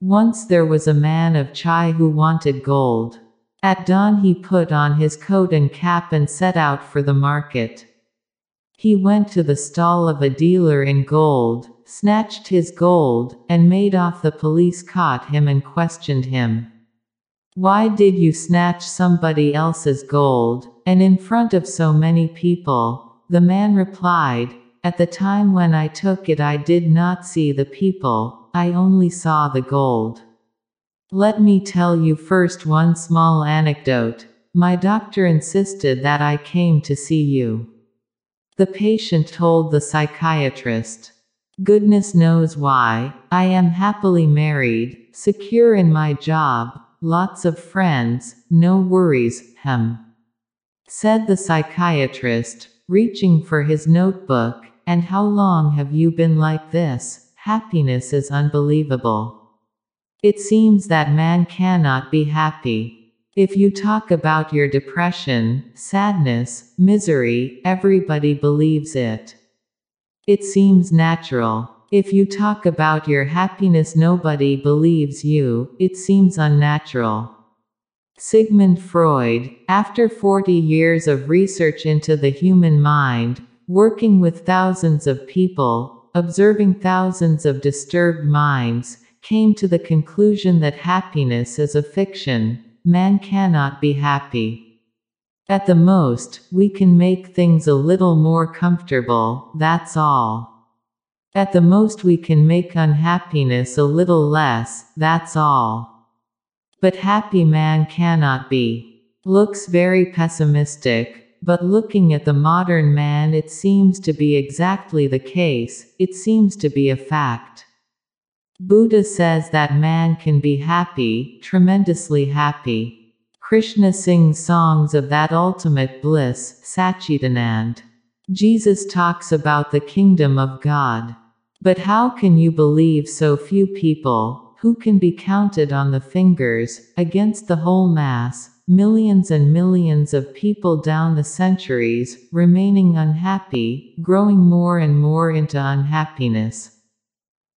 Once there was a man of Chai who wanted gold. At dawn he put on his coat and cap and set out for the market. He went to the stall of a dealer in gold, snatched his gold, and made off. The police caught him and questioned him. Why did you snatch somebody else's gold, and in front of so many people? The man replied, At the time when I took it, I did not see the people, I only saw the gold. Let me tell you first one small anecdote. My doctor insisted that I came to see you. The patient told the psychiatrist. Goodness knows why, I am happily married, secure in my job, lots of friends, no worries, hem. Said the psychiatrist, reaching for his notebook, and how long have you been like this? Happiness is unbelievable. It seems that man cannot be happy. If you talk about your depression, sadness, misery, everybody believes it. It seems natural. If you talk about your happiness, nobody believes you, it seems unnatural. Sigmund Freud, after 40 years of research into the human mind, working with thousands of people, observing thousands of disturbed minds, came to the conclusion that happiness is a fiction, man cannot be happy. At the most, we can make things a little more comfortable, that's all. At the most, we can make unhappiness a little less, that's all. But happy man cannot be. Looks very pessimistic, but looking at the modern man, it seems to be exactly the case, it seems to be a fact. Buddha says that man can be happy, tremendously happy. Krishna sings songs of that ultimate bliss, Satchitanand. Jesus talks about the kingdom of God. But how can you believe so few people, who can be counted on the fingers, against the whole mass, millions and millions of people down the centuries, remaining unhappy, growing more and more into unhappiness?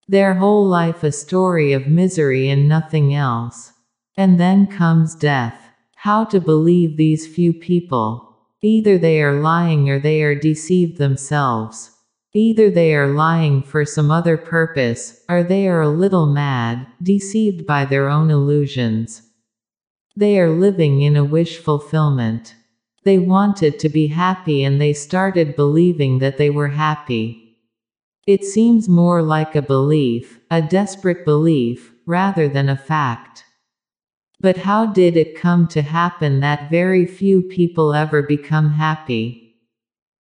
Their whole life a story of misery and nothing else. And then comes death. How to believe these few people? Either they are lying or they are deceived themselves. Either they are lying for some other purpose, or they are a little mad, deceived by their own illusions. They are living in a wish fulfillment. They wanted to be happy and they started believing that they were happy. It seems more like a belief, a desperate belief, rather than a fact. But how did it come to happen that very few people ever become happy?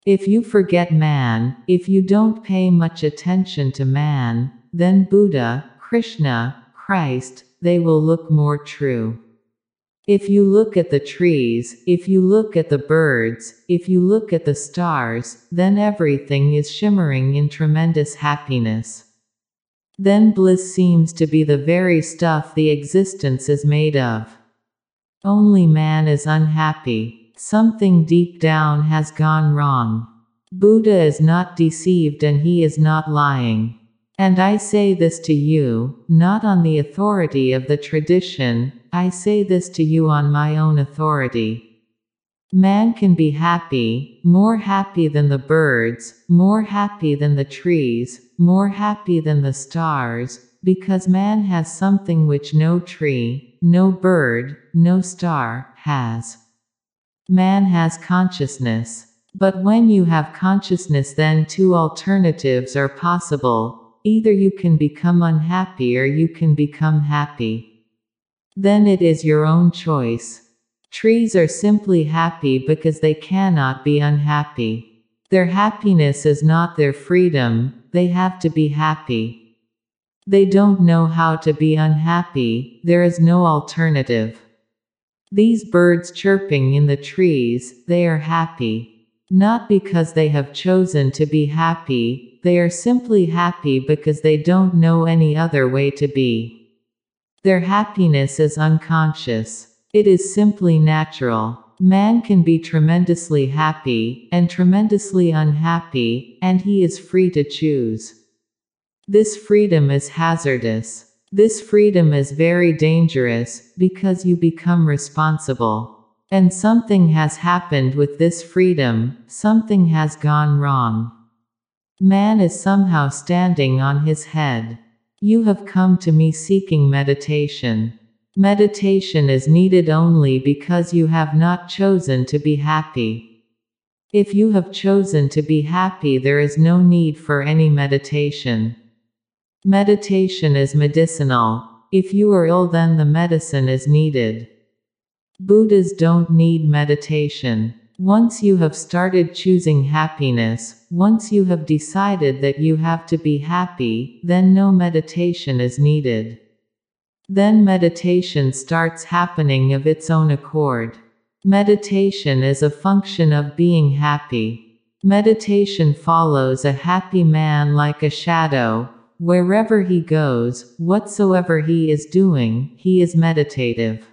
If you forget man, if you don't pay much attention to man, then Buddha, Krishna, Christ, they will look more true. If you look at the trees, if you look at the birds, if you look at the stars, then everything is shimmering in tremendous happiness. Then bliss seems to be the very stuff the existence is made of. Only man is unhappy. Something deep down has gone wrong. Buddha is not deceived and he is not lying. And I say this to you, not on the authority of the tradition, I say this to you on my own authority. Man can be happy, more happy than the birds, more happy than the trees, more happy than the stars, because man has something which no tree, no bird, no star, has. Man has consciousness. But when you have consciousness, then two alternatives are possible Either you can become unhappy or you can become happy. Then it is your own choice. Trees are simply happy because they cannot be unhappy. Their happiness is not their freedom, they have to be happy. They don't know how to be unhappy, there is no alternative. These birds chirping in the trees, they are happy. Not because they have chosen to be happy, they are simply happy because they don't know any other way to be. Their happiness is unconscious. It is simply natural. Man can be tremendously happy, and tremendously unhappy, and he is free to choose. This freedom is hazardous. This freedom is very dangerous, because you become responsible. And something has happened with this freedom, something has gone wrong. Man is somehow standing on his head. You have come to me seeking meditation. Meditation is needed only because you have not chosen to be happy. If you have chosen to be happy, there is no need for any meditation. Meditation is medicinal. If you are ill, then the medicine is needed. Buddhas don't need meditation. Once you have started choosing happiness, once you have decided that you have to be happy, then no meditation is needed. Then meditation starts happening of its own accord. Meditation is a function of being happy. Meditation follows a happy man like a shadow. Wherever he goes, whatsoever he is doing, he is meditative.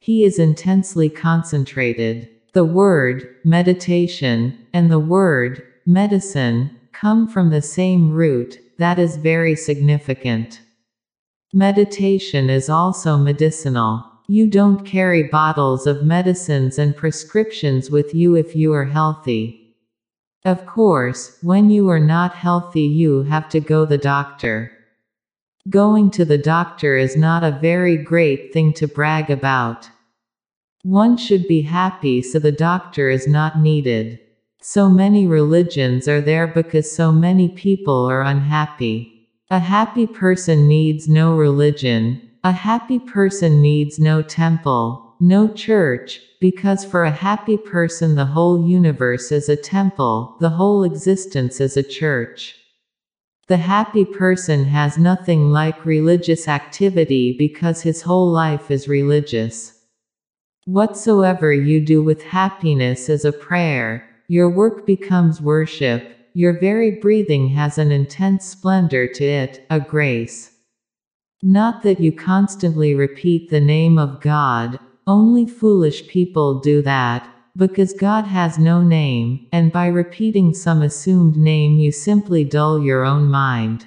He is intensely concentrated. The word, meditation, and the word, medicine, come from the same root, that is very significant. Meditation is also medicinal. You don't carry bottles of medicines and prescriptions with you if you are healthy. Of course, when you are not healthy, you have to go the doctor. Going to the doctor is not a very great thing to brag about. One should be happy so the doctor is not needed. So many religions are there because so many people are unhappy. A happy person needs no religion. A happy person needs no temple, no church, because for a happy person the whole universe is a temple, the whole existence is a church. The happy person has nothing like religious activity because his whole life is religious. Whatsoever you do with happiness is a prayer, your work becomes worship, your very breathing has an intense splendor to it, a grace. Not that you constantly repeat the name of God, only foolish people do that, because God has no name, and by repeating some assumed name you simply dull your own mind.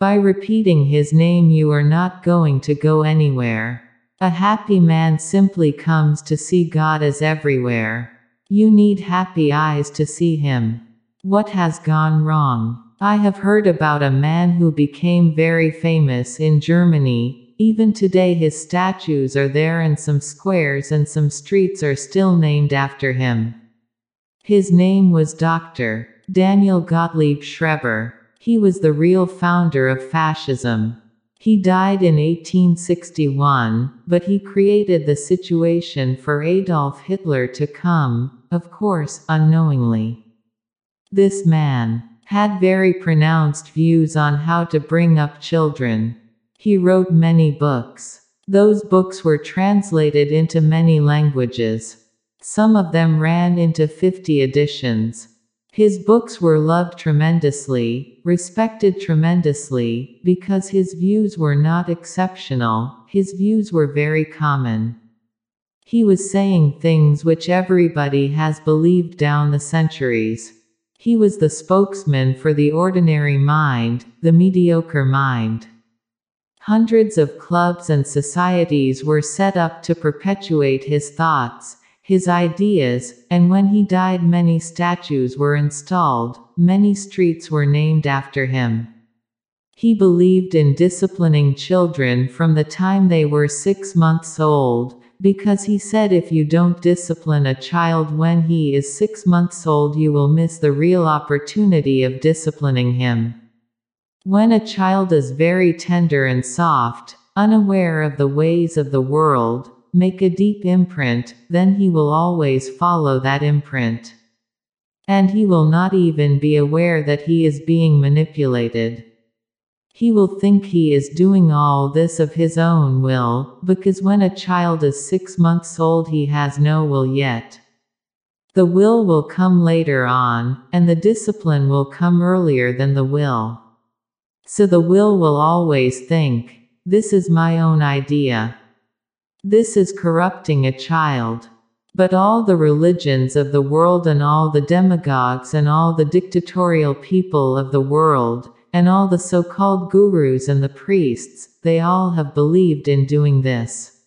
By repeating his name you are not going to go anywhere. A happy man simply comes to see God as everywhere. You need happy eyes to see him. What has gone wrong? I have heard about a man who became very famous in Germany. Even today, his statues are there, and some squares and some streets are still named after him. His name was Dr. Daniel Gottlieb Schreber. He was the real founder of fascism. He died in 1861, but he created the situation for Adolf Hitler to come, of course, unknowingly. This man had very pronounced views on how to bring up children. He wrote many books. Those books were translated into many languages. Some of them ran into 50 editions. His books were loved tremendously, respected tremendously, because his views were not exceptional, his views were very common. He was saying things which everybody has believed down the centuries. He was the spokesman for the ordinary mind, the mediocre mind. Hundreds of clubs and societies were set up to perpetuate his thoughts, his ideas, and when he died, many statues were installed, many streets were named after him. He believed in disciplining children from the time they were six months old, because he said if you don't discipline a child when he is six months old, you will miss the real opportunity of disciplining him. When a child is very tender and soft, unaware of the ways of the world, make a deep imprint, then he will always follow that imprint. And he will not even be aware that he is being manipulated. He will think he is doing all this of his own will, because when a child is six months old, he has no will yet. The will will come later on, and the discipline will come earlier than the will. So the will will always think, This is my own idea. This is corrupting a child. But all the religions of the world and all the demagogues and all the dictatorial people of the world, and all the so-called gurus and the priests, they all have believed in doing this.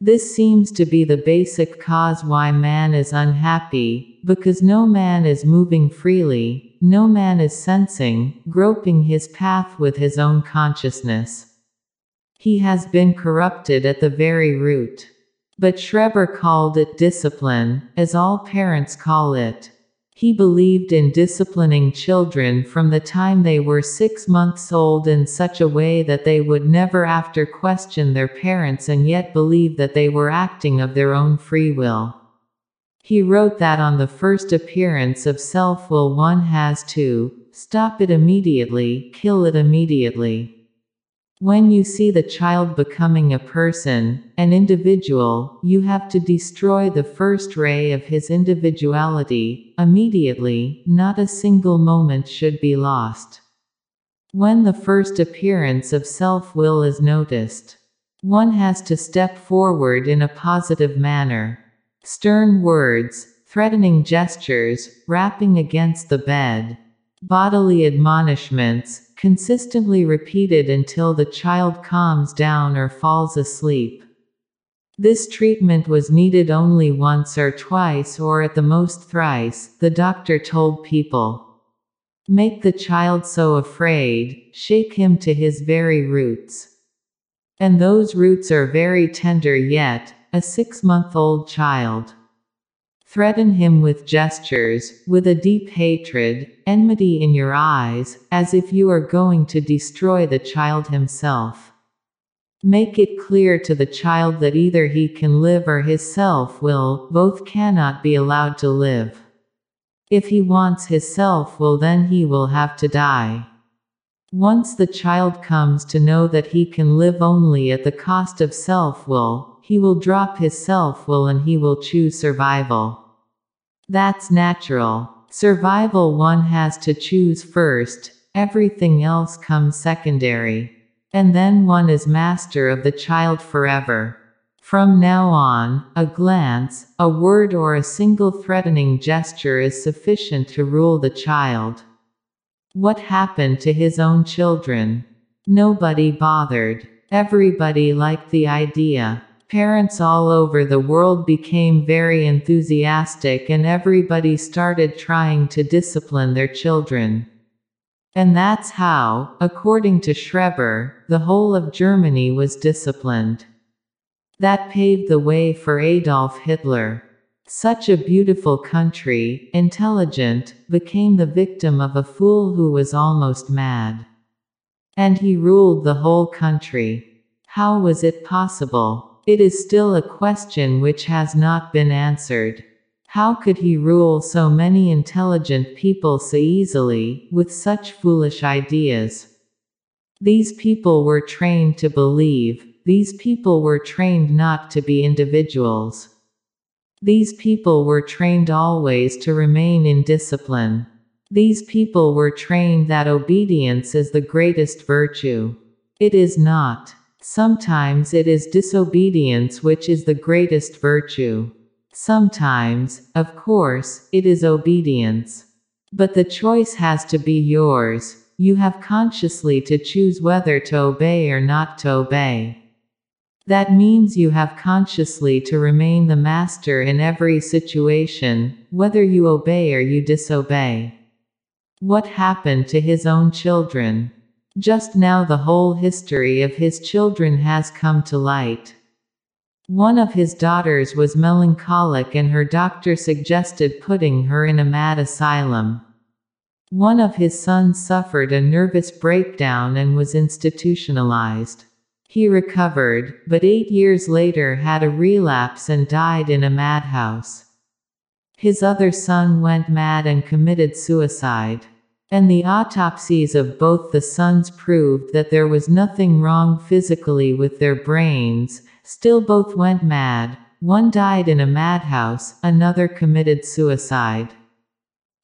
This seems to be the basic cause why man is unhappy, because no man is moving freely, no man is sensing, groping his path with his own consciousness. He has been corrupted at the very root. But Schreber called it discipline, as all parents call it. He believed in disciplining children from the time they were six months old in such a way that they would never after question their parents and yet believe that they were acting of their own free will. He wrote that on the first appearance of self-will one has to stop it immediately, kill it immediately. When you see the child becoming a person, an individual, you have to destroy the first ray of his individuality, immediately, not a single moment should be lost. When the first appearance of self-will is noticed, one has to step forward in a positive manner. Stern words, threatening gestures, rapping against the bed, bodily admonishments, consistently repeated until the child calms down or falls asleep. This treatment was needed only once or twice or at the most thrice, the doctor told people. Make the child so afraid, shake him to his very roots. And those roots are very tender yet, a six month old child. Threaten him with gestures, with a deep hatred, enmity in your eyes, as if you are going to destroy the child himself. Make it clear to the child that either he can live or his self will, both cannot be allowed to live. If he wants his self will, then he will have to die. Once the child comes to know that he can live only at the cost of self will, he will drop his self will and he will choose survival. That's natural. Survival one has to choose first, everything else comes secondary. And then one is master of the child forever. From now on, a glance, a word or a single threatening gesture is sufficient to rule the child. What happened to his own children? Nobody bothered. Everybody liked the idea. Parents all over the world became very enthusiastic and everybody started trying to discipline their children. And that's how, according to Schreber, the whole of Germany was disciplined. That paved the way for Adolf Hitler. Such a beautiful country, intelligent, became the victim of a fool who was almost mad. And he ruled the whole country. How was it possible? It is still a question which has not been answered. How could he rule so many intelligent people so easily, with such foolish ideas? These people were trained to believe, these people were trained not to be individuals. These people were trained always to remain in discipline. These people were trained that obedience is the greatest virtue. It is not. Sometimes it is disobedience which is the greatest virtue. Sometimes, of course, it is obedience. But the choice has to be yours. You have consciously to choose whether to obey or not to obey. That means you have consciously to remain the master in every situation, whether you obey or you disobey. What happened to his own children? Just now the whole history of his children has come to light. One of his daughters was melancholic and her doctor suggested putting her in a mad asylum. One of his sons suffered a nervous breakdown and was institutionalized. He recovered, but eight years later had a relapse and died in a madhouse. His other son went mad and committed suicide. And the autopsies of both the sons proved that there was nothing wrong physically with their brains, still both went mad. One died in a madhouse, another committed suicide.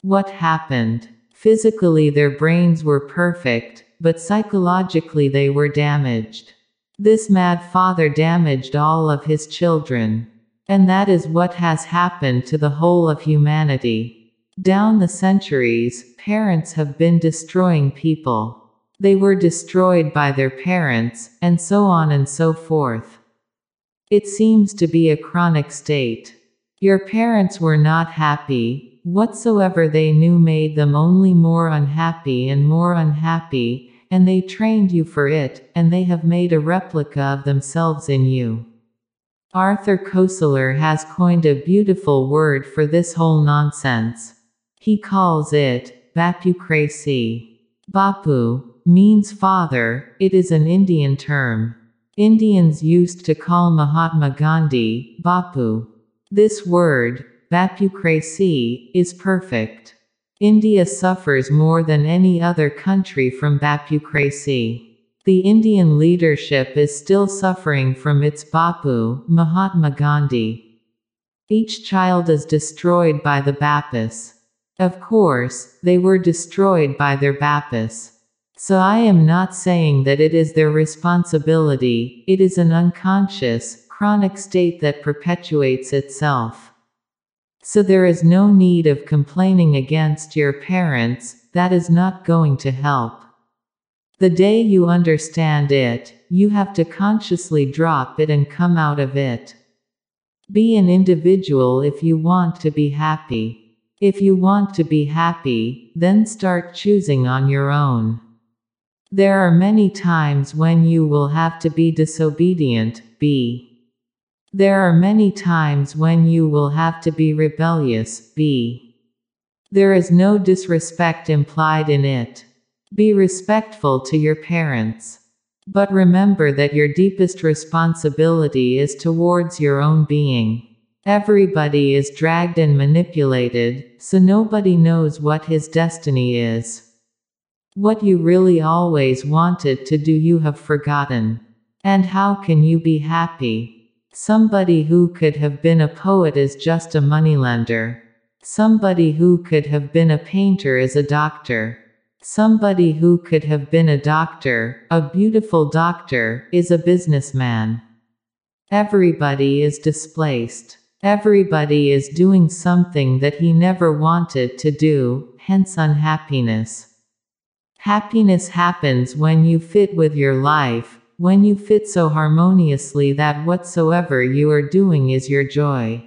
What happened? Physically their brains were perfect, but psychologically they were damaged. This mad father damaged all of his children. And that is what has happened to the whole of humanity. Down the centuries, parents have been destroying people. They were destroyed by their parents, and so on and so forth. It seems to be a chronic state. Your parents were not happy, whatsoever they knew made them only more unhappy and more unhappy, and they trained you for it, and they have made a replica of themselves in you. Arthur Koestler has coined a beautiful word for this whole nonsense. He calls it Bapucracy. Bapu means father, it is an Indian term. Indians used to call Mahatma Gandhi Bapu. This word, Bapucracy, is perfect. India suffers more than any other country from Bapucracy. The Indian leadership is still suffering from its Bapu, Mahatma Gandhi. Each child is destroyed by the Bapus. Of course, they were destroyed by their Bapus. So I am not saying that it is their responsibility, it is an unconscious, chronic state that perpetuates itself. So there is no need of complaining against your parents, that is not going to help. The day you understand it, you have to consciously drop it and come out of it. Be an individual if you want to be happy. If you want to be happy, then start choosing on your own. There are many times when you will have to be disobedient, be. There are many times when you will have to be rebellious, be. There is no disrespect implied in it. Be respectful to your parents. But remember that your deepest responsibility is towards your own being. Everybody is dragged and manipulated, so nobody knows what his destiny is. What you really always wanted to do, you have forgotten. And how can you be happy? Somebody who could have been a poet is just a moneylender. Somebody who could have been a painter is a doctor. Somebody who could have been a doctor, a beautiful doctor, is a businessman. Everybody is displaced. Everybody is doing something that he never wanted to do, hence unhappiness. Happiness happens when you fit with your life, when you fit so harmoniously that whatsoever you are doing is your joy.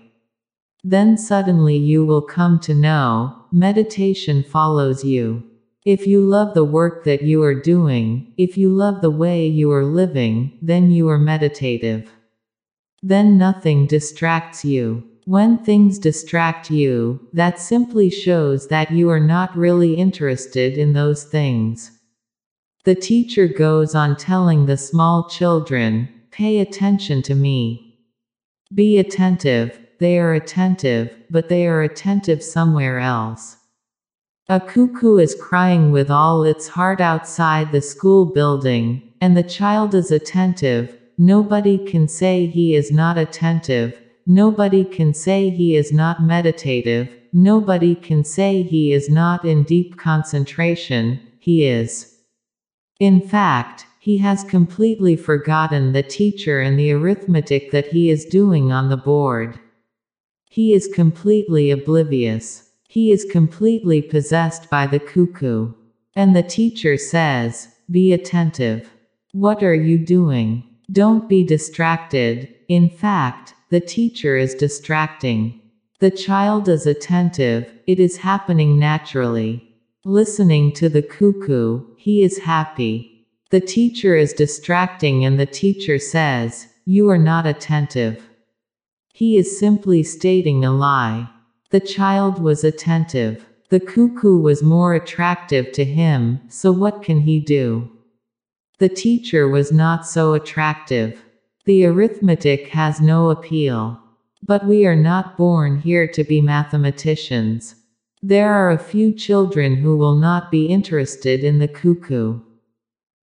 Then suddenly you will come to know, meditation follows you. If you love the work that you are doing, if you love the way you are living, then you are meditative. Then nothing distracts you. When things distract you, that simply shows that you are not really interested in those things. The teacher goes on telling the small children, Pay attention to me. Be attentive, they are attentive, but they are attentive somewhere else. A cuckoo is crying with all its heart outside the school building, and the child is attentive. Nobody can say he is not attentive. Nobody can say he is not meditative. Nobody can say he is not in deep concentration. He is. In fact, he has completely forgotten the teacher and the arithmetic that he is doing on the board. He is completely oblivious. He is completely possessed by the cuckoo. And the teacher says, Be attentive. What are you doing? Don't be distracted. In fact, the teacher is distracting. The child is attentive, it is happening naturally. Listening to the cuckoo, he is happy. The teacher is distracting, and the teacher says, You are not attentive. He is simply stating a lie. The child was attentive. The cuckoo was more attractive to him, so what can he do? The teacher was not so attractive. The arithmetic has no appeal. But we are not born here to be mathematicians. There are a few children who will not be interested in the cuckoo.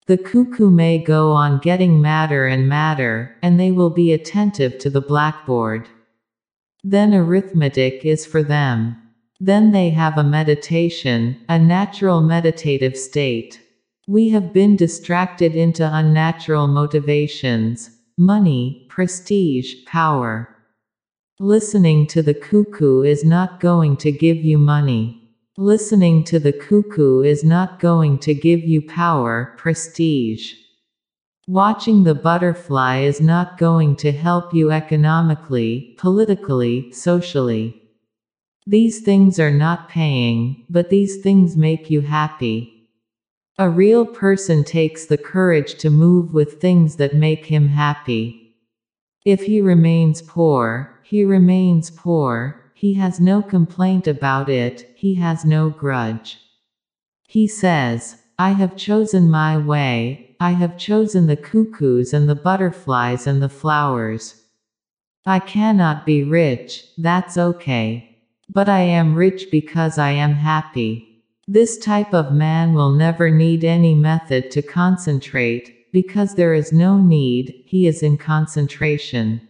The cuckoo may go on getting madder and madder, and they will be attentive to the blackboard. Then arithmetic is for them. Then they have a meditation, a natural meditative state. We have been distracted into unnatural motivations money, prestige, power. Listening to the cuckoo is not going to give you money. Listening to the cuckoo is not going to give you power, prestige. Watching the butterfly is not going to help you economically, politically, socially. These things are not paying, but these things make you happy. A real person takes the courage to move with things that make him happy. If he remains poor, he remains poor, he has no complaint about it, he has no grudge. He says, I have chosen my way, I have chosen the cuckoos and the butterflies and the flowers. I cannot be rich, that's okay. But I am rich because I am happy. This type of man will never need any method to concentrate, because there is no need, he is in concentration.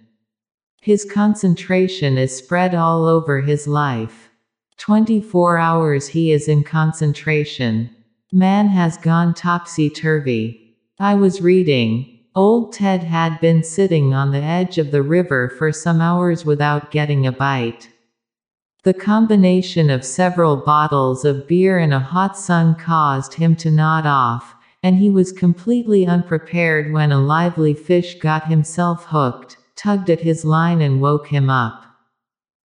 His concentration is spread all over his life. 24 hours he is in concentration. Man has gone topsy turvy. I was reading. Old Ted had been sitting on the edge of the river for some hours without getting a bite. The combination of several bottles of beer and a hot sun caused him to nod off, and he was completely unprepared when a lively fish got himself hooked tugged at his line and woke him up.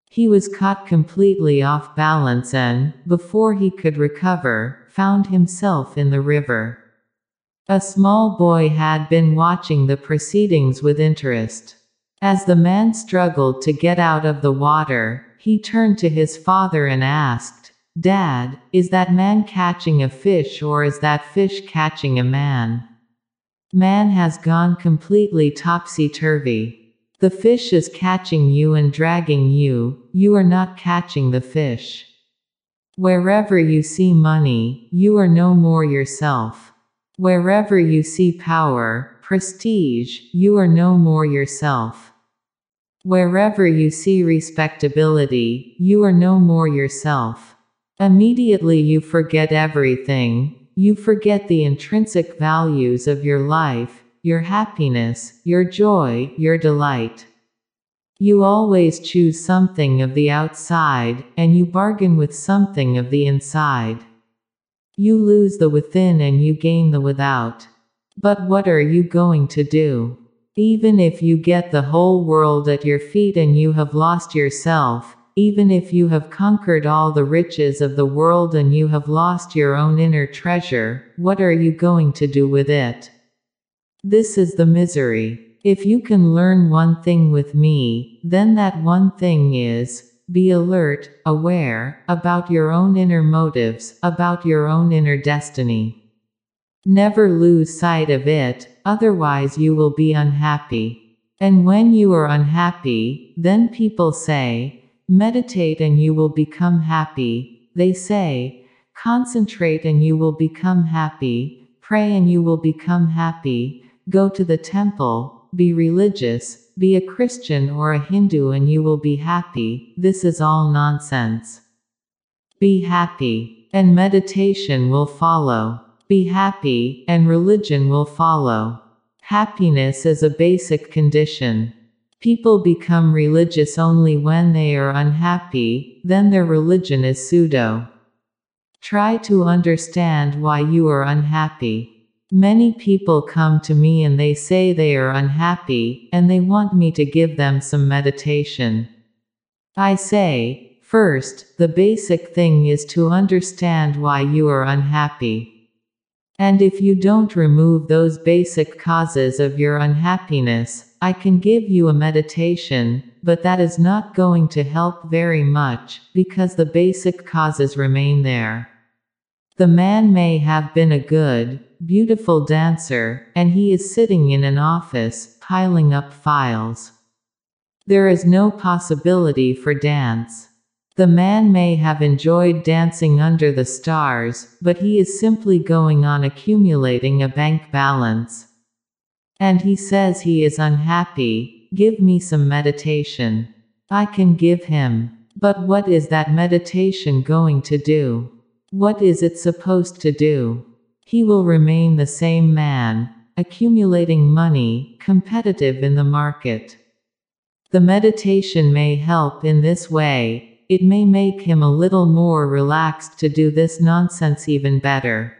He was caught completely off balance and, before he could recover, found himself in the river. A small boy had been watching the proceedings with interest. As the man struggled to get out of the water, he turned to his father and asked, Dad, is that man catching a fish or is that fish catching a man? Man has gone completely topsy turvy. The fish is catching you and dragging you, you are not catching the fish. Wherever you see money, you are no more yourself. Wherever you see power, prestige, you are no more yourself. Wherever you see respectability, you are no more yourself. Immediately you forget everything, you forget the intrinsic values of your life, your happiness, your joy, your delight. You always choose something of the outside, and you bargain with something of the inside. You lose the within and you gain the without. But what are you going to do? Even if you get the whole world at your feet and you have lost yourself, even if you have conquered all the riches of the world and you have lost your own inner treasure, what are you going to do with it? This is the misery. If you can learn one thing with me, then that one thing is be alert, aware, about your own inner motives, about your own inner destiny. Never lose sight of it, otherwise you will be unhappy. And when you are unhappy, then people say, meditate and you will become happy. They say, concentrate and you will become happy, pray and you will become happy, Go to the temple, be religious, be a Christian or a Hindu and you will be happy. This is all nonsense. Be happy, and meditation will follow. Be happy, and religion will follow. Happiness is a basic condition. People become religious only when they are unhappy, then their religion is pseudo. Try to understand why you are unhappy. Many people come to me and they say they are unhappy, and they want me to give them some meditation. I say, first, the basic thing is to understand why you are unhappy. And if you don't remove those basic causes of your unhappiness, I can give you a meditation, but that is not going to help very much, because the basic causes remain there. The man may have been a good, beautiful dancer, and he is sitting in an office, piling up files. There is no possibility for dance. The man may have enjoyed dancing under the stars, but he is simply going on accumulating a bank balance. And he says he is unhappy, give me some meditation. I can give him. But what is that meditation going to do? What is it supposed to do? He will remain the same man, accumulating money, competitive in the market. The meditation may help in this way, it may make him a little more relaxed to do this nonsense even better.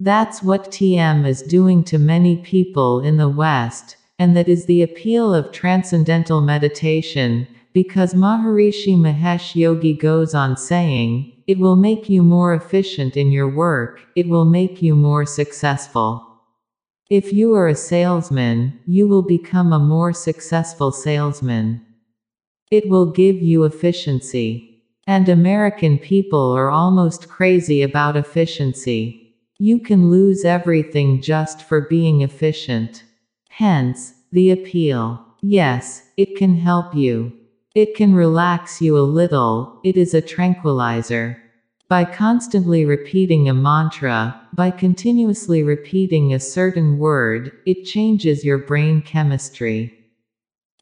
That's what TM is doing to many people in the West, and that is the appeal of transcendental meditation, because Maharishi Mahesh Yogi goes on saying, it will make you more efficient in your work, it will make you more successful. If you are a salesman, you will become a more successful salesman. It will give you efficiency. And American people are almost crazy about efficiency. You can lose everything just for being efficient. Hence, the appeal. Yes, it can help you. It can relax you a little, it is a tranquilizer. By constantly repeating a mantra, by continuously repeating a certain word, it changes your brain chemistry.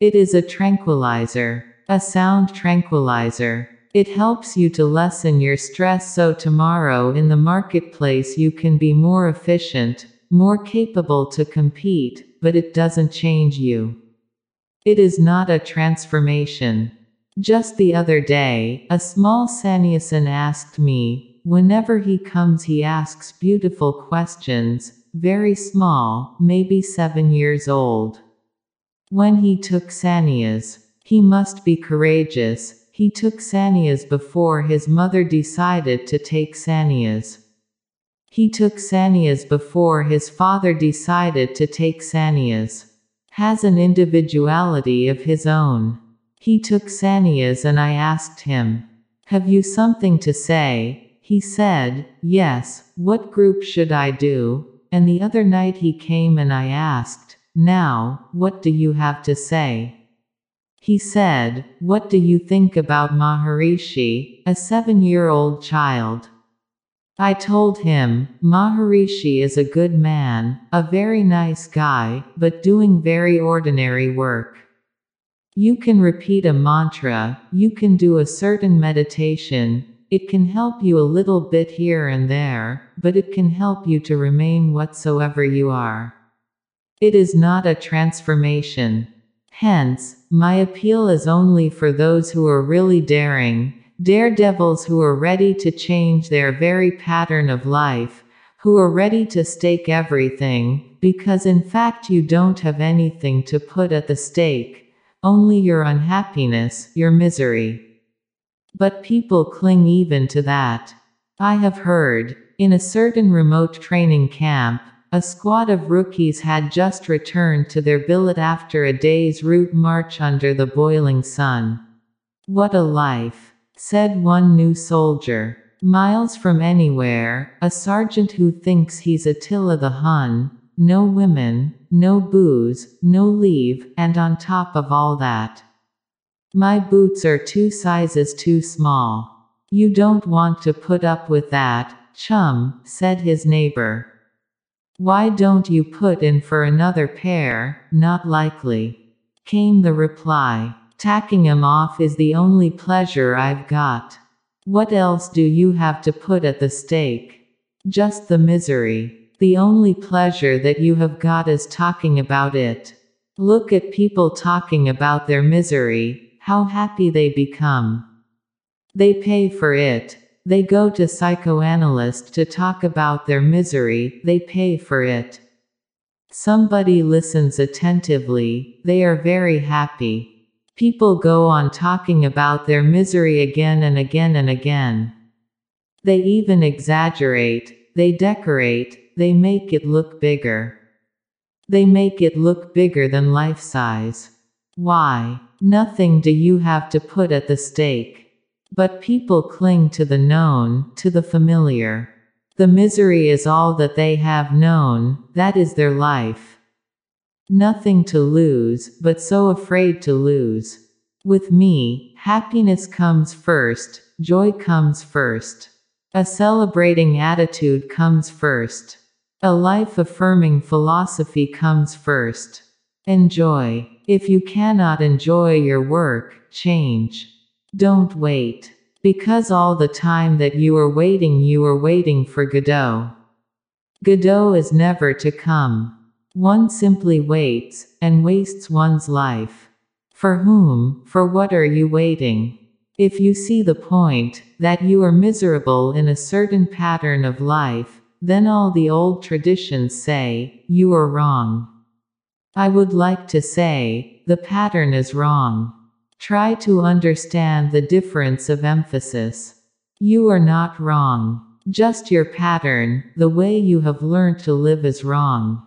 It is a tranquilizer, a sound tranquilizer. It helps you to lessen your stress so tomorrow in the marketplace you can be more efficient, more capable to compete, but it doesn't change you. It is not a transformation. Just the other day, a small sannyasin asked me, whenever he comes, he asks beautiful questions, very small, maybe seven years old. When he took sannyas, he must be courageous, he took sannyas before his mother decided to take sannyas. He took sannyas before his father decided to take sannyas has an individuality of his own. He took sannyas and I asked him, Have you something to say? He said, Yes, what group should I do? And the other night he came and I asked, Now, what do you have to say? He said, What do you think about Maharishi, a seven year old child? I told him, Maharishi is a good man, a very nice guy, but doing very ordinary work. You can repeat a mantra, you can do a certain meditation, it can help you a little bit here and there, but it can help you to remain whatsoever you are. It is not a transformation. Hence, my appeal is only for those who are really daring, Daredevils who are ready to change their very pattern of life, who are ready to stake everything, because in fact you don't have anything to put at the stake, only your unhappiness, your misery. But people cling even to that. I have heard, in a certain remote training camp, a squad of rookies had just returned to their billet after a day's route march under the boiling sun. What a life! said one new soldier. Miles from anywhere, a sergeant who thinks he's Attila the Hun, no women, no booze, no leave, and on top of all that. My boots are two sizes too small. You don't want to put up with that, chum, said his neighbor. Why don't you put in for another pair? Not likely. Came the reply. Tacking him off is the only pleasure I've got. What else do you have to put at the stake? Just the misery. The only pleasure that you have got is talking about it. Look at people talking about their misery, how happy they become. They pay for it. They go to psychoanalysts to talk about their misery, they pay for it. Somebody listens attentively, they are very happy. People go on talking about their misery again and again and again. They even exaggerate, they decorate, they make it look bigger. They make it look bigger than life size. Why? Nothing do you have to put at the stake. But people cling to the known, to the familiar. The misery is all that they have known, that is their life. Nothing to lose, but so afraid to lose. With me, happiness comes first, joy comes first. A celebrating attitude comes first. A life affirming philosophy comes first. Enjoy. If you cannot enjoy your work, change. Don't wait. Because all the time that you are waiting, you are waiting for Godot. Godot is never to come. One simply waits, and wastes one's life. For whom, for what are you waiting? If you see the point, that you are miserable in a certain pattern of life, then all the old traditions say, you are wrong. I would like to say, the pattern is wrong. Try to understand the difference of emphasis. You are not wrong. Just your pattern, the way you have learned to live is wrong.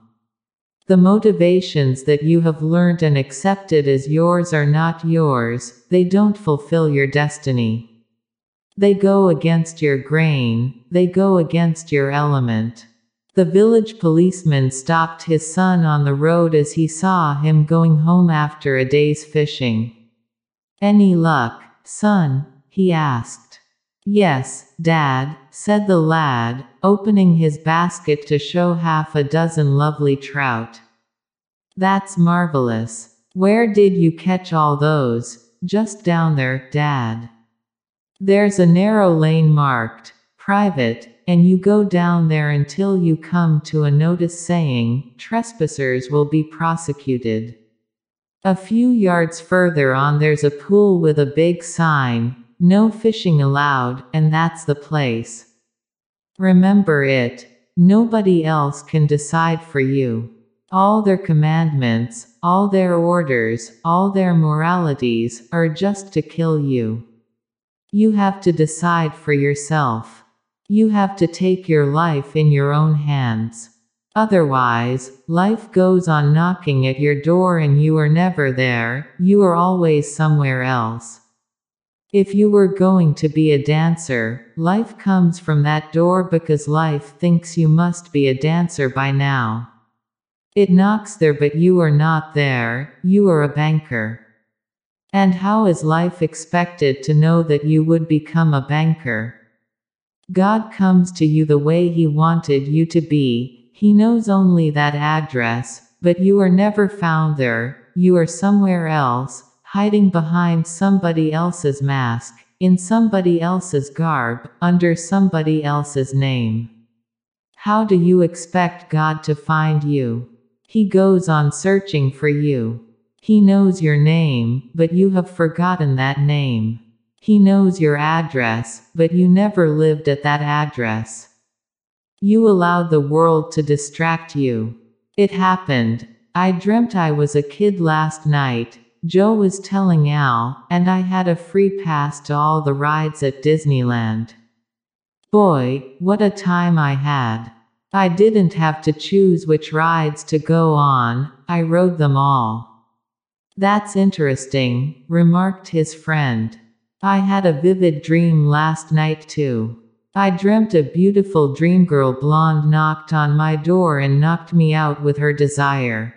The motivations that you have learned and accepted as yours are not yours, they don't fulfill your destiny. They go against your grain, they go against your element. The village policeman stopped his son on the road as he saw him going home after a day's fishing. Any luck, son? he asked. Yes, Dad, said the lad, opening his basket to show half a dozen lovely trout. That's marvelous. Where did you catch all those? Just down there, Dad. There's a narrow lane marked, private, and you go down there until you come to a notice saying, trespassers will be prosecuted. A few yards further on there's a pool with a big sign, no fishing allowed, and that's the place. Remember it. Nobody else can decide for you. All their commandments, all their orders, all their moralities, are just to kill you. You have to decide for yourself. You have to take your life in your own hands. Otherwise, life goes on knocking at your door and you are never there, you are always somewhere else. If you were going to be a dancer, life comes from that door because life thinks you must be a dancer by now. It knocks there, but you are not there, you are a banker. And how is life expected to know that you would become a banker? God comes to you the way He wanted you to be, He knows only that address, but you are never found there, you are somewhere else, hiding behind somebody else's mask, in somebody else's garb, under somebody else's name. How do you expect God to find you? He goes on searching for you. He knows your name, but you have forgotten that name. He knows your address, but you never lived at that address. You allowed the world to distract you. It happened. I dreamt I was a kid last night, Joe was telling Al, and I had a free pass to all the rides at Disneyland. Boy, what a time I had. I didn't have to choose which rides to go on, I rode them all. That's interesting, remarked his friend. I had a vivid dream last night too. I dreamt a beautiful dream girl blonde knocked on my door and knocked me out with her desire.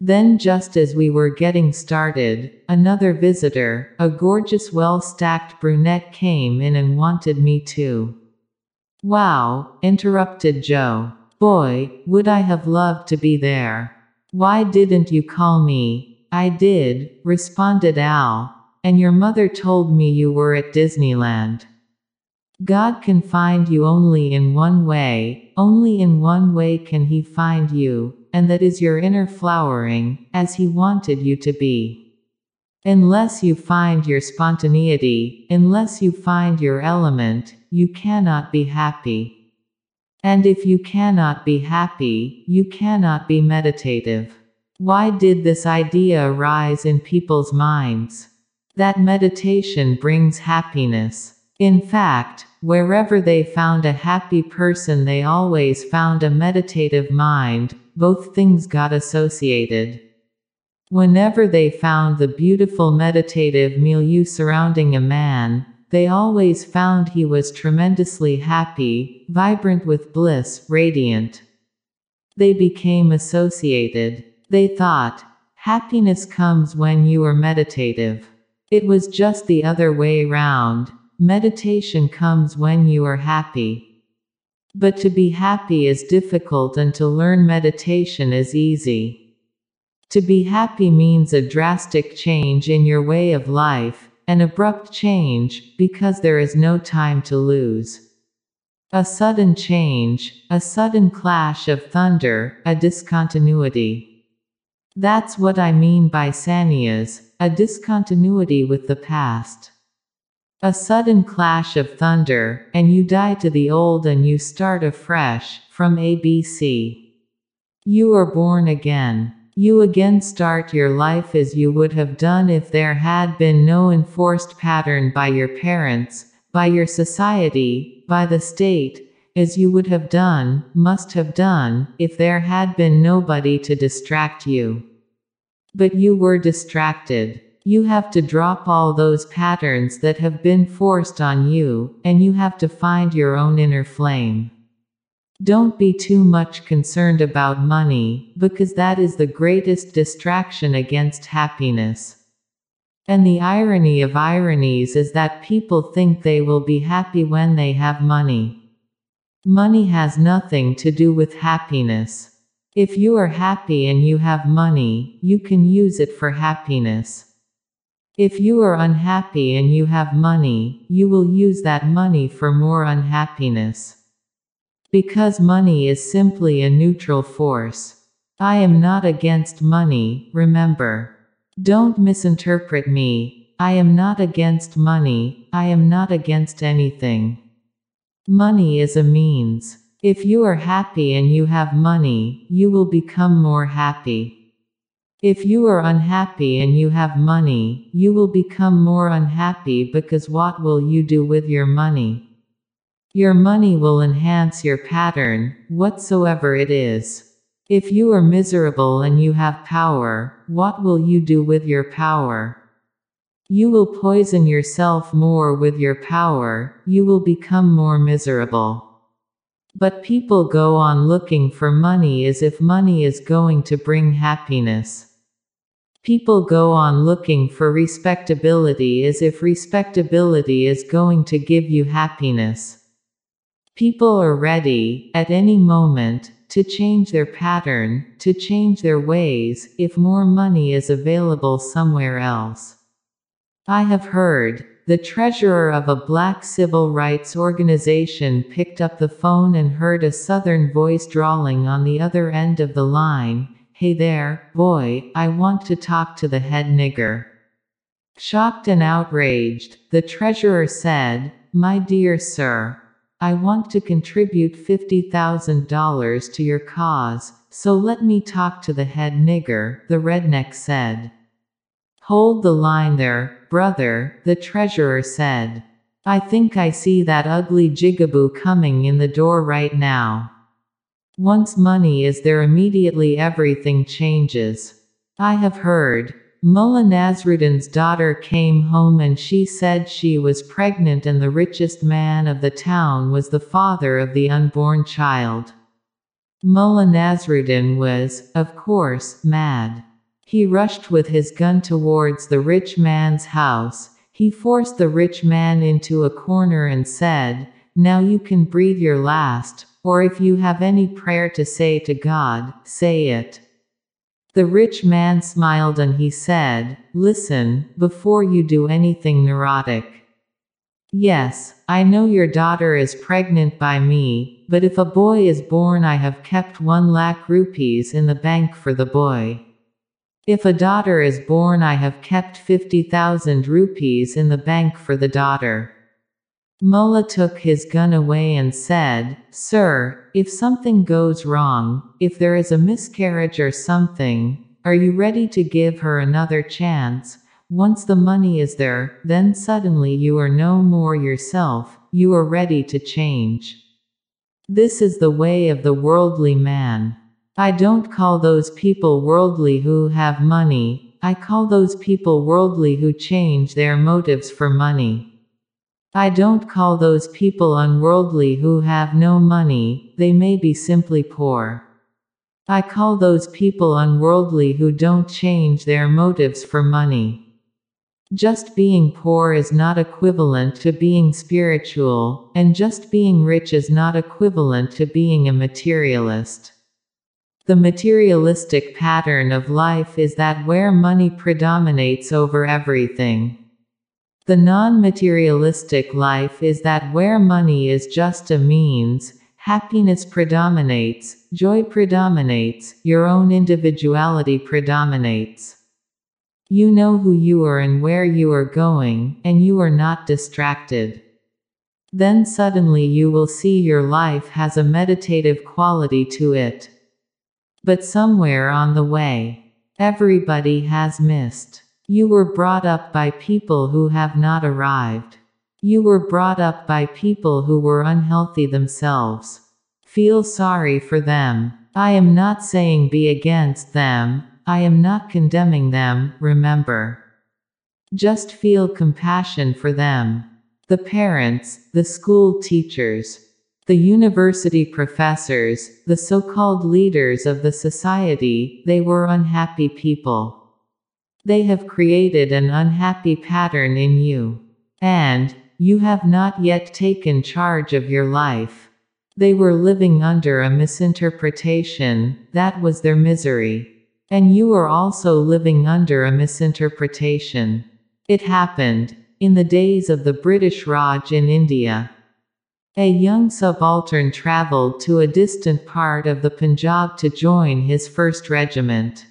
Then, just as we were getting started, another visitor, a gorgeous, well stacked brunette, came in and wanted me too. Wow, interrupted Joe. Boy, would I have loved to be there. Why didn't you call me? I did, responded Al. And your mother told me you were at Disneyland. God can find you only in one way, only in one way can He find you, and that is your inner flowering, as He wanted you to be. Unless you find your spontaneity, unless you find your element, you cannot be happy. And if you cannot be happy, you cannot be meditative. Why did this idea arise in people's minds? That meditation brings happiness. In fact, wherever they found a happy person, they always found a meditative mind, both things got associated. Whenever they found the beautiful meditative milieu surrounding a man, they always found he was tremendously happy, vibrant with bliss, radiant. They became associated. They thought, happiness comes when you are meditative. It was just the other way round. Meditation comes when you are happy. But to be happy is difficult and to learn meditation is easy. To be happy means a drastic change in your way of life, an abrupt change, because there is no time to lose. A sudden change, a sudden clash of thunder, a discontinuity. That's what I mean by sannyas, a discontinuity with the past. A sudden clash of thunder, and you die to the old and you start afresh, from ABC. You are born again. You again start your life as you would have done if there had been no enforced pattern by your parents, by your society, by the state, as you would have done, must have done, if there had been nobody to distract you. But you were distracted. You have to drop all those patterns that have been forced on you, and you have to find your own inner flame. Don't be too much concerned about money, because that is the greatest distraction against happiness. And the irony of ironies is that people think they will be happy when they have money. Money has nothing to do with happiness. If you are happy and you have money, you can use it for happiness. If you are unhappy and you have money, you will use that money for more unhappiness. Because money is simply a neutral force. I am not against money, remember. Don't misinterpret me. I am not against money, I am not against anything. Money is a means. If you are happy and you have money, you will become more happy. If you are unhappy and you have money, you will become more unhappy because what will you do with your money? Your money will enhance your pattern, whatsoever it is. If you are miserable and you have power, what will you do with your power? You will poison yourself more with your power, you will become more miserable. But people go on looking for money as if money is going to bring happiness. People go on looking for respectability as if respectability is going to give you happiness. People are ready, at any moment, to change their pattern, to change their ways, if more money is available somewhere else. I have heard, the treasurer of a black civil rights organization picked up the phone and heard a southern voice drawling on the other end of the line, Hey there, boy, I want to talk to the head nigger. Shocked and outraged, the treasurer said, My dear sir, I want to contribute $50,000 to your cause, so let me talk to the head nigger, the redneck said. Hold the line there, brother, the treasurer said. I think I see that ugly jigaboo coming in the door right now. Once money is there immediately everything changes. I have heard, Mullah Nasruddin's daughter came home and she said she was pregnant and the richest man of the town was the father of the unborn child. Mullah Nasruddin was, of course, mad. He rushed with his gun towards the rich man's house. He forced the rich man into a corner and said, Now you can breathe your last, or if you have any prayer to say to God, say it. The rich man smiled and he said, Listen, before you do anything neurotic. Yes, I know your daughter is pregnant by me, but if a boy is born, I have kept one lakh rupees in the bank for the boy. If a daughter is born, I have kept 50,000 rupees in the bank for the daughter. Mullah took his gun away and said, Sir, if something goes wrong, if there is a miscarriage or something, are you ready to give her another chance? Once the money is there, then suddenly you are no more yourself, you are ready to change. This is the way of the worldly man. I don't call those people worldly who have money, I call those people worldly who change their motives for money. I don't call those people unworldly who have no money, they may be simply poor. I call those people unworldly who don't change their motives for money. Just being poor is not equivalent to being spiritual, and just being rich is not equivalent to being a materialist. The materialistic pattern of life is that where money predominates over everything. The non-materialistic life is that where money is just a means, happiness predominates, joy predominates, your own individuality predominates. You know who you are and where you are going, and you are not distracted. Then suddenly you will see your life has a meditative quality to it. But somewhere on the way, everybody has missed. You were brought up by people who have not arrived. You were brought up by people who were unhealthy themselves. Feel sorry for them. I am not saying be against them, I am not condemning them, remember. Just feel compassion for them. The parents, the school teachers, the university professors, the so called leaders of the society, they were unhappy people. They have created an unhappy pattern in you. And, you have not yet taken charge of your life. They were living under a misinterpretation, that was their misery. And you are also living under a misinterpretation. It happened, in the days of the British Raj in India. A young subaltern travelled to a distant part of the Punjab to join his first regiment.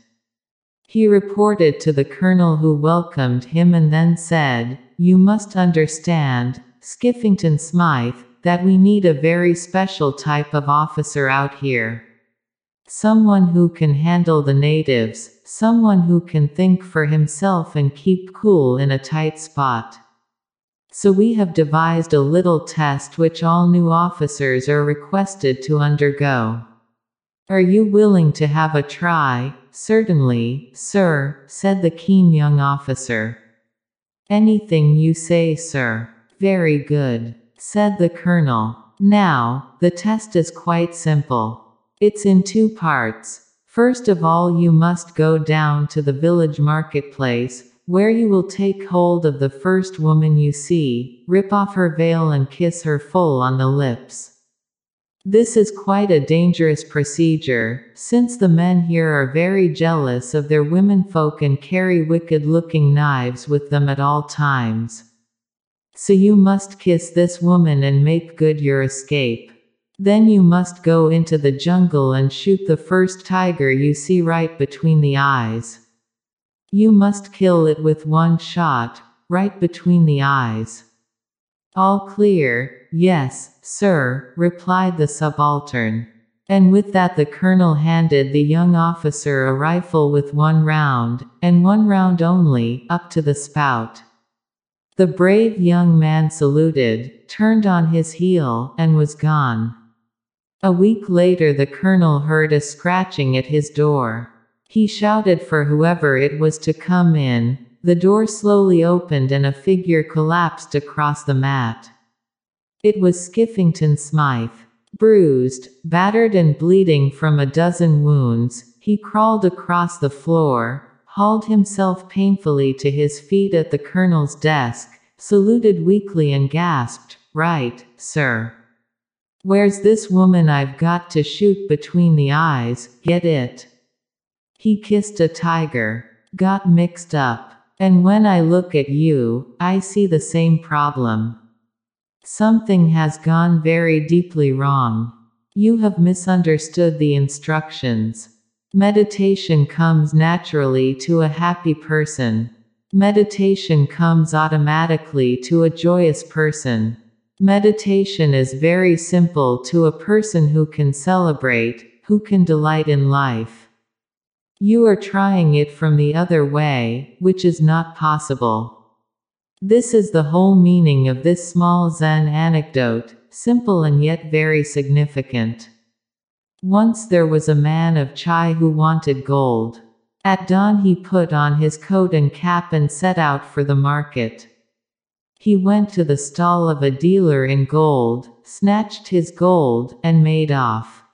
He reported to the colonel who welcomed him and then said, You must understand, Skiffington Smythe, that we need a very special type of officer out here. Someone who can handle the natives, someone who can think for himself and keep cool in a tight spot. So we have devised a little test which all new officers are requested to undergo. Are you willing to have a try? Certainly, sir, said the keen young officer. Anything you say, sir. Very good, said the colonel. Now, the test is quite simple. It's in two parts. First of all, you must go down to the village marketplace, where you will take hold of the first woman you see, rip off her veil, and kiss her full on the lips. This is quite a dangerous procedure, since the men here are very jealous of their womenfolk and carry wicked looking knives with them at all times. So you must kiss this woman and make good your escape. Then you must go into the jungle and shoot the first tiger you see right between the eyes. You must kill it with one shot, right between the eyes. All clear, yes, sir, replied the subaltern. And with that the colonel handed the young officer a rifle with one round, and one round only, up to the spout. The brave young man saluted, turned on his heel, and was gone. A week later the colonel heard a scratching at his door. He shouted for whoever it was to come in. The door slowly opened and a figure collapsed across the mat. It was Skiffington Smythe. Bruised, battered and bleeding from a dozen wounds, he crawled across the floor, hauled himself painfully to his feet at the colonel's desk, saluted weakly and gasped, Right, sir. Where's this woman I've got to shoot between the eyes, get it? He kissed a tiger. Got mixed up. And when I look at you, I see the same problem. Something has gone very deeply wrong. You have misunderstood the instructions. Meditation comes naturally to a happy person. Meditation comes automatically to a joyous person. Meditation is very simple to a person who can celebrate, who can delight in life. You are trying it from the other way, which is not possible. This is the whole meaning of this small Zen anecdote, simple and yet very significant. Once there was a man of Chai who wanted gold. At dawn he put on his coat and cap and set out for the market. He went to the stall of a dealer in gold, snatched his gold, and made off.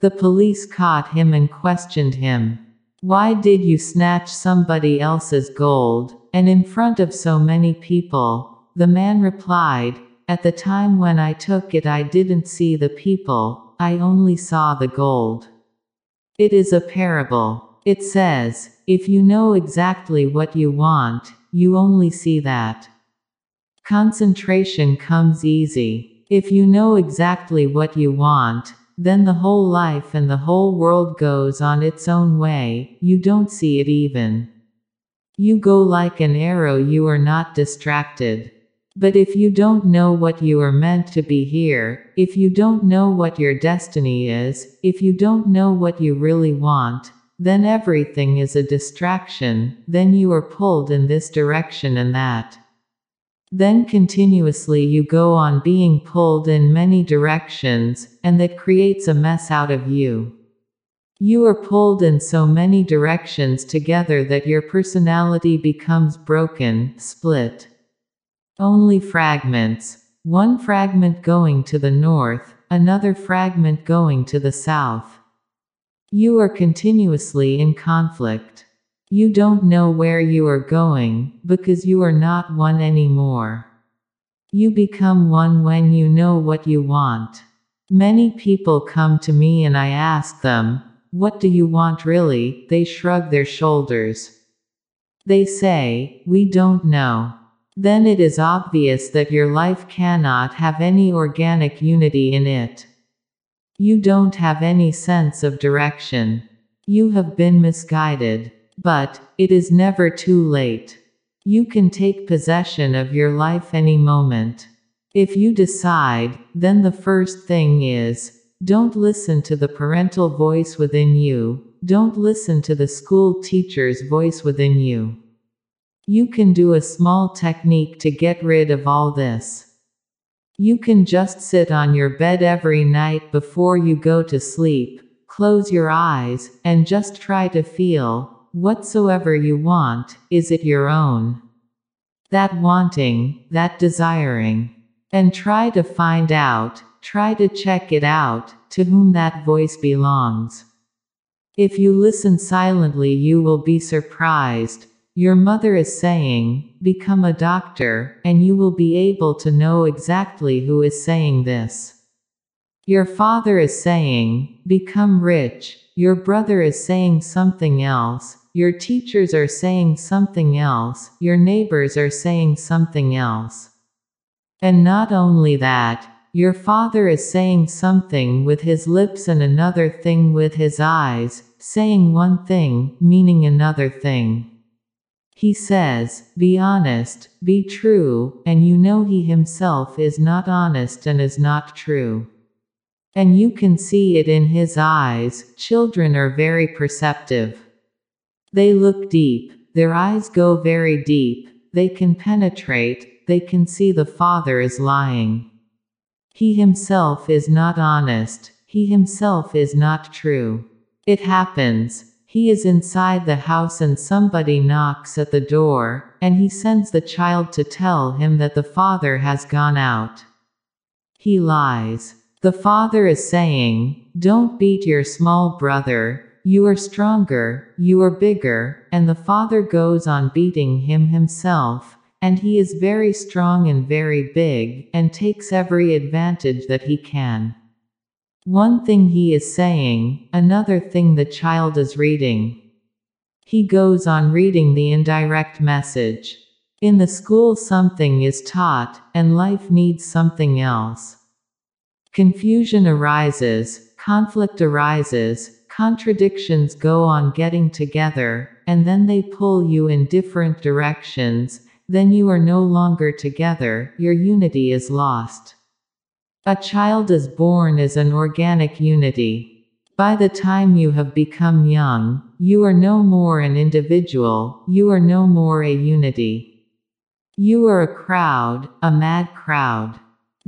The police caught him and questioned him. Why did you snatch somebody else's gold, and in front of so many people? The man replied, At the time when I took it, I didn't see the people, I only saw the gold. It is a parable. It says, If you know exactly what you want, you only see that. Concentration comes easy. If you know exactly what you want, then the whole life and the whole world goes on its own way, you don't see it even. You go like an arrow, you are not distracted. But if you don't know what you are meant to be here, if you don't know what your destiny is, if you don't know what you really want, then everything is a distraction, then you are pulled in this direction and that. Then continuously you go on being pulled in many directions, and that creates a mess out of you. You are pulled in so many directions together that your personality becomes broken, split. Only fragments. One fragment going to the north, another fragment going to the south. You are continuously in conflict. You don't know where you are going, because you are not one anymore. You become one when you know what you want. Many people come to me and I ask them, What do you want really? They shrug their shoulders. They say, We don't know then it is obvious that your life cannot have any organic unity in it. You don't have any sense of direction. You have been misguided. But, it is never too late. You can take possession of your life any moment. If you decide, then the first thing is, don't listen to the parental voice within you, don't listen to the school teacher's voice within you. You can do a small technique to get rid of all this. You can just sit on your bed every night before you go to sleep, close your eyes, and just try to feel whatsoever you want, is it your own? That wanting, that desiring. And try to find out, try to check it out, to whom that voice belongs. If you listen silently, you will be surprised, your mother is saying, become a doctor, and you will be able to know exactly who is saying this. Your father is saying, become rich, your brother is saying something else, your teachers are saying something else, your neighbors are saying something else. And not only that, your father is saying something with his lips and another thing with his eyes, saying one thing, meaning another thing. He says, Be honest, be true, and you know he himself is not honest and is not true. And you can see it in his eyes, children are very perceptive. They look deep, their eyes go very deep, they can penetrate, they can see the Father is lying. He himself is not honest, he himself is not true. It happens, he is inside the house and somebody knocks at the door, and he sends the child to tell him that the father has gone out. He lies. The father is saying, Don't beat your small brother, you are stronger, you are bigger, and the father goes on beating him himself, and he is very strong and very big, and takes every advantage that he can. One thing he is saying, another thing the child is reading. He goes on reading the indirect message. In the school, something is taught, and life needs something else. Confusion arises, conflict arises, contradictions go on getting together, and then they pull you in different directions, then you are no longer together, your unity is lost. A child is born as an organic unity. By the time you have become young, you are no more an individual, you are no more a unity. You are a crowd, a mad crowd.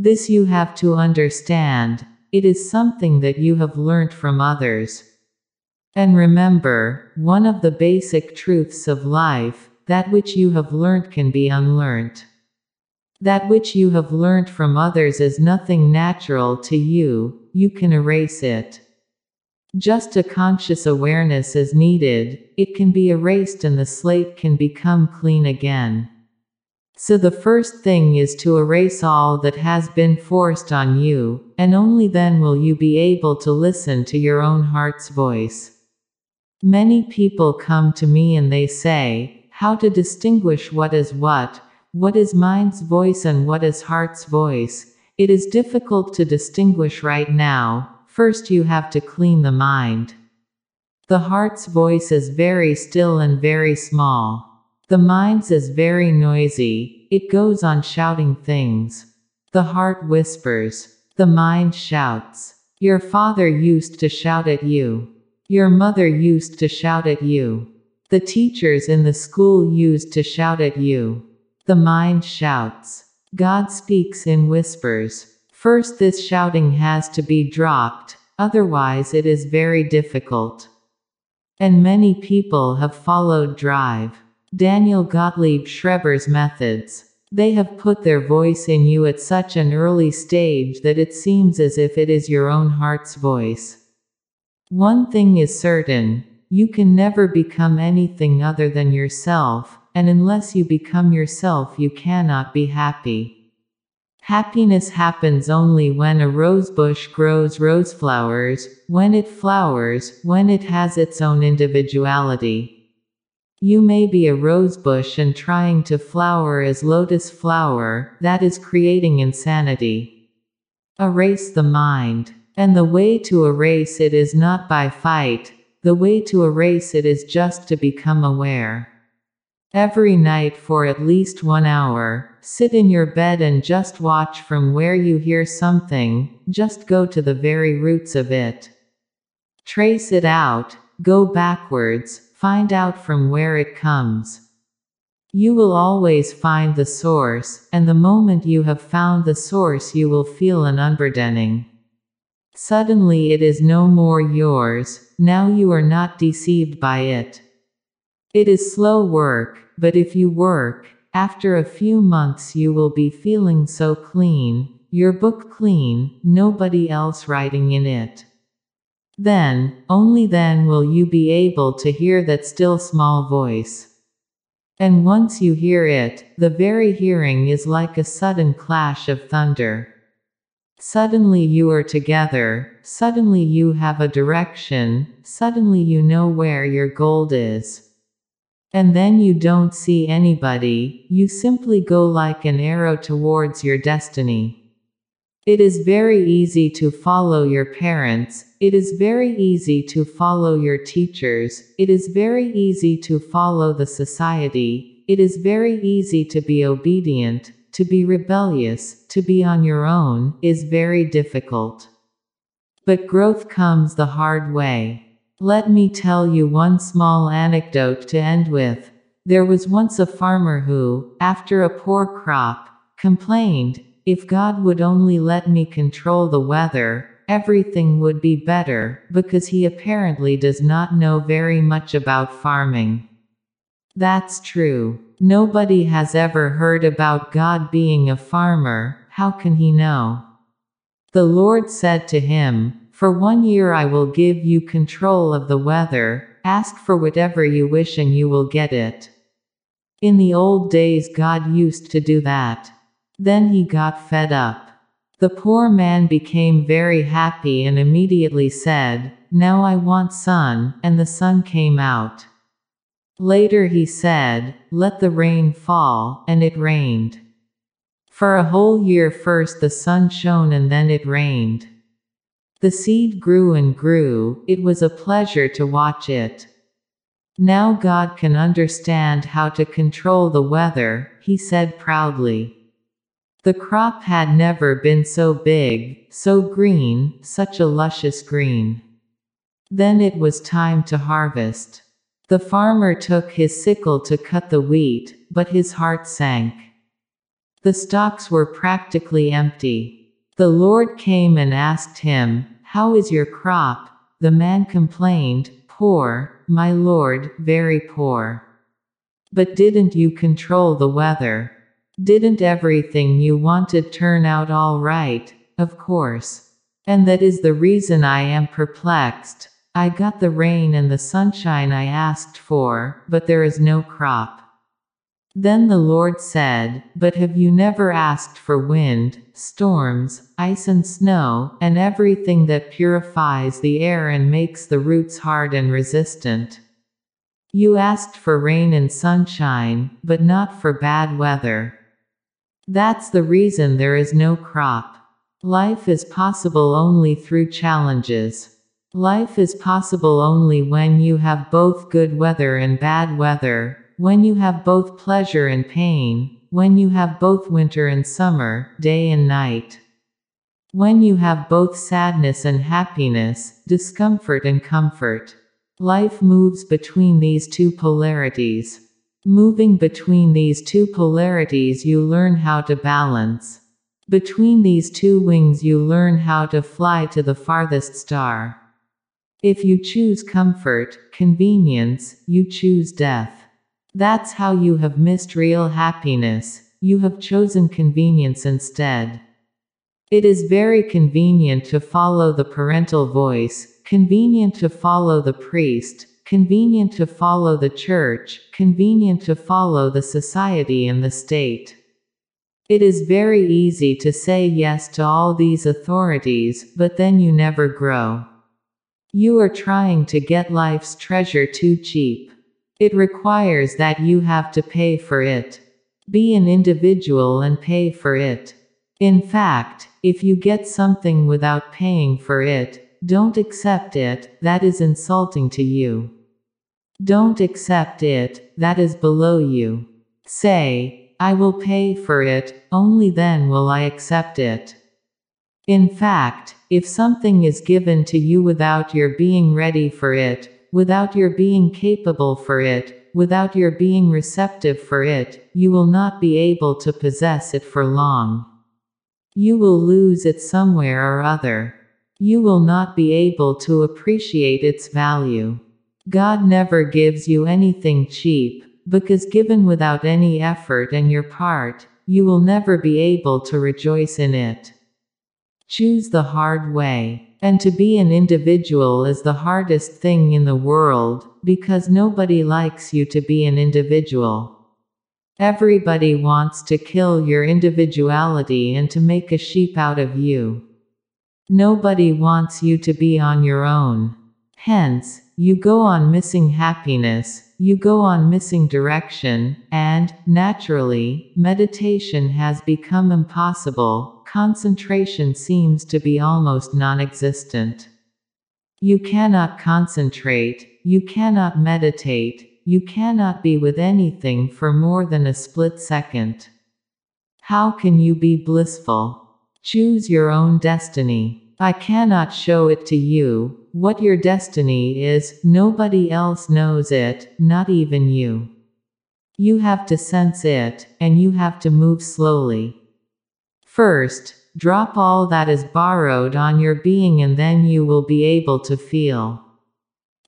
This you have to understand, it is something that you have learnt from others. And remember, one of the basic truths of life, that which you have learnt can be unlearnt. That which you have learnt from others is nothing natural to you, you can erase it. Just a conscious awareness is needed, it can be erased and the slate can become clean again. So the first thing is to erase all that has been forced on you, and only then will you be able to listen to your own heart's voice. Many people come to me and they say, how to distinguish what is what, what is mind's voice and what is heart's voice? It is difficult to distinguish right now. First, you have to clean the mind. The heart's voice is very still and very small. The mind's is very noisy, it goes on shouting things. The heart whispers. The mind shouts. Your father used to shout at you. Your mother used to shout at you. The teachers in the school used to shout at you. The mind shouts. God speaks in whispers. First, this shouting has to be dropped, otherwise, it is very difficult. And many people have followed Drive. Daniel Gottlieb Schreber's methods. They have put their voice in you at such an early stage that it seems as if it is your own heart's voice. One thing is certain you can never become anything other than yourself, and unless you become yourself, you cannot be happy. Happiness happens only when a rosebush grows rose flowers, when it flowers, when it has its own individuality. You may be a rosebush and trying to flower as lotus flower, that is creating insanity. Erase the mind. And the way to erase it is not by fight, the way to erase it is just to become aware. Every night for at least one hour, sit in your bed and just watch from where you hear something, just go to the very roots of it. Trace it out, go backwards, Find out from where it comes. You will always find the source, and the moment you have found the source, you will feel an unburdening. Suddenly it is no more yours, now you are not deceived by it. It is slow work, but if you work, after a few months you will be feeling so clean, your book clean, nobody else writing in it. Then, only then will you be able to hear that still small voice. And once you hear it, the very hearing is like a sudden clash of thunder. Suddenly you are together, suddenly you have a direction, suddenly you know where your gold is. And then you don't see anybody, you simply go like an arrow towards your destiny. It is very easy to follow your parents, it is very easy to follow your teachers, it is very easy to follow the society, it is very easy to be obedient, to be rebellious, to be on your own, is very difficult. But growth comes the hard way. Let me tell you one small anecdote to end with. There was once a farmer who, after a poor crop, complained, if God would only let me control the weather, everything would be better, because he apparently does not know very much about farming. That's true. Nobody has ever heard about God being a farmer, how can he know? The Lord said to him, For one year I will give you control of the weather, ask for whatever you wish and you will get it. In the old days, God used to do that. Then he got fed up. The poor man became very happy and immediately said, Now I want sun, and the sun came out. Later he said, Let the rain fall, and it rained. For a whole year first the sun shone and then it rained. The seed grew and grew, it was a pleasure to watch it. Now God can understand how to control the weather, he said proudly. The crop had never been so big, so green, such a luscious green. Then it was time to harvest. The farmer took his sickle to cut the wheat, but his heart sank. The stalks were practically empty. The Lord came and asked him, How is your crop? The man complained, Poor, my Lord, very poor. But didn't you control the weather? Didn't everything you wanted turn out all right? Of course. And that is the reason I am perplexed. I got the rain and the sunshine I asked for, but there is no crop. Then the Lord said, But have you never asked for wind, storms, ice and snow, and everything that purifies the air and makes the roots hard and resistant? You asked for rain and sunshine, but not for bad weather. That's the reason there is no crop. Life is possible only through challenges. Life is possible only when you have both good weather and bad weather, when you have both pleasure and pain, when you have both winter and summer, day and night. When you have both sadness and happiness, discomfort and comfort. Life moves between these two polarities. Moving between these two polarities, you learn how to balance. Between these two wings, you learn how to fly to the farthest star. If you choose comfort, convenience, you choose death. That's how you have missed real happiness, you have chosen convenience instead. It is very convenient to follow the parental voice, convenient to follow the priest, convenient to follow the church, convenient to follow the society and the state. It is very easy to say yes to all these authorities, but then you never grow. You are trying to get life's treasure too cheap. It requires that you have to pay for it. Be an individual and pay for it. In fact, if you get something without paying for it, don't accept it, that is insulting to you. Don't accept it, that is below you. Say, I will pay for it, only then will I accept it. In fact, if something is given to you without your being ready for it, without your being capable for it, without your being receptive for it, you will not be able to possess it for long. You will lose it somewhere or other. You will not be able to appreciate its value. God never gives you anything cheap, because given without any effort on your part, you will never be able to rejoice in it. Choose the hard way. And to be an individual is the hardest thing in the world, because nobody likes you to be an individual. Everybody wants to kill your individuality and to make a sheep out of you. Nobody wants you to be on your own. Hence, you go on missing happiness, you go on missing direction, and, naturally, meditation has become impossible, concentration seems to be almost non existent. You cannot concentrate, you cannot meditate, you cannot be with anything for more than a split second. How can you be blissful? Choose your own destiny. I cannot show it to you, what your destiny is, nobody else knows it, not even you. You have to sense it, and you have to move slowly. First, drop all that is borrowed on your being and then you will be able to feel.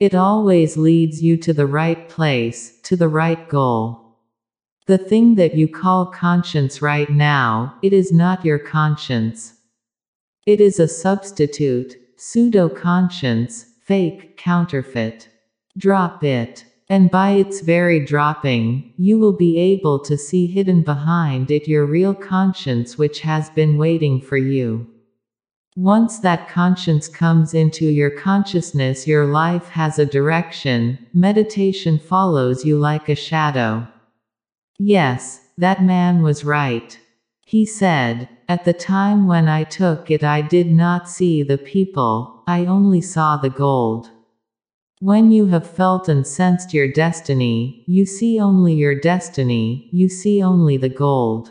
It always leads you to the right place, to the right goal. The thing that you call conscience right now, it is not your conscience. It is a substitute, pseudo conscience, fake, counterfeit. Drop it. And by its very dropping, you will be able to see hidden behind it your real conscience which has been waiting for you. Once that conscience comes into your consciousness, your life has a direction, meditation follows you like a shadow. Yes, that man was right. He said, At the time when I took it, I did not see the people, I only saw the gold. When you have felt and sensed your destiny, you see only your destiny, you see only the gold.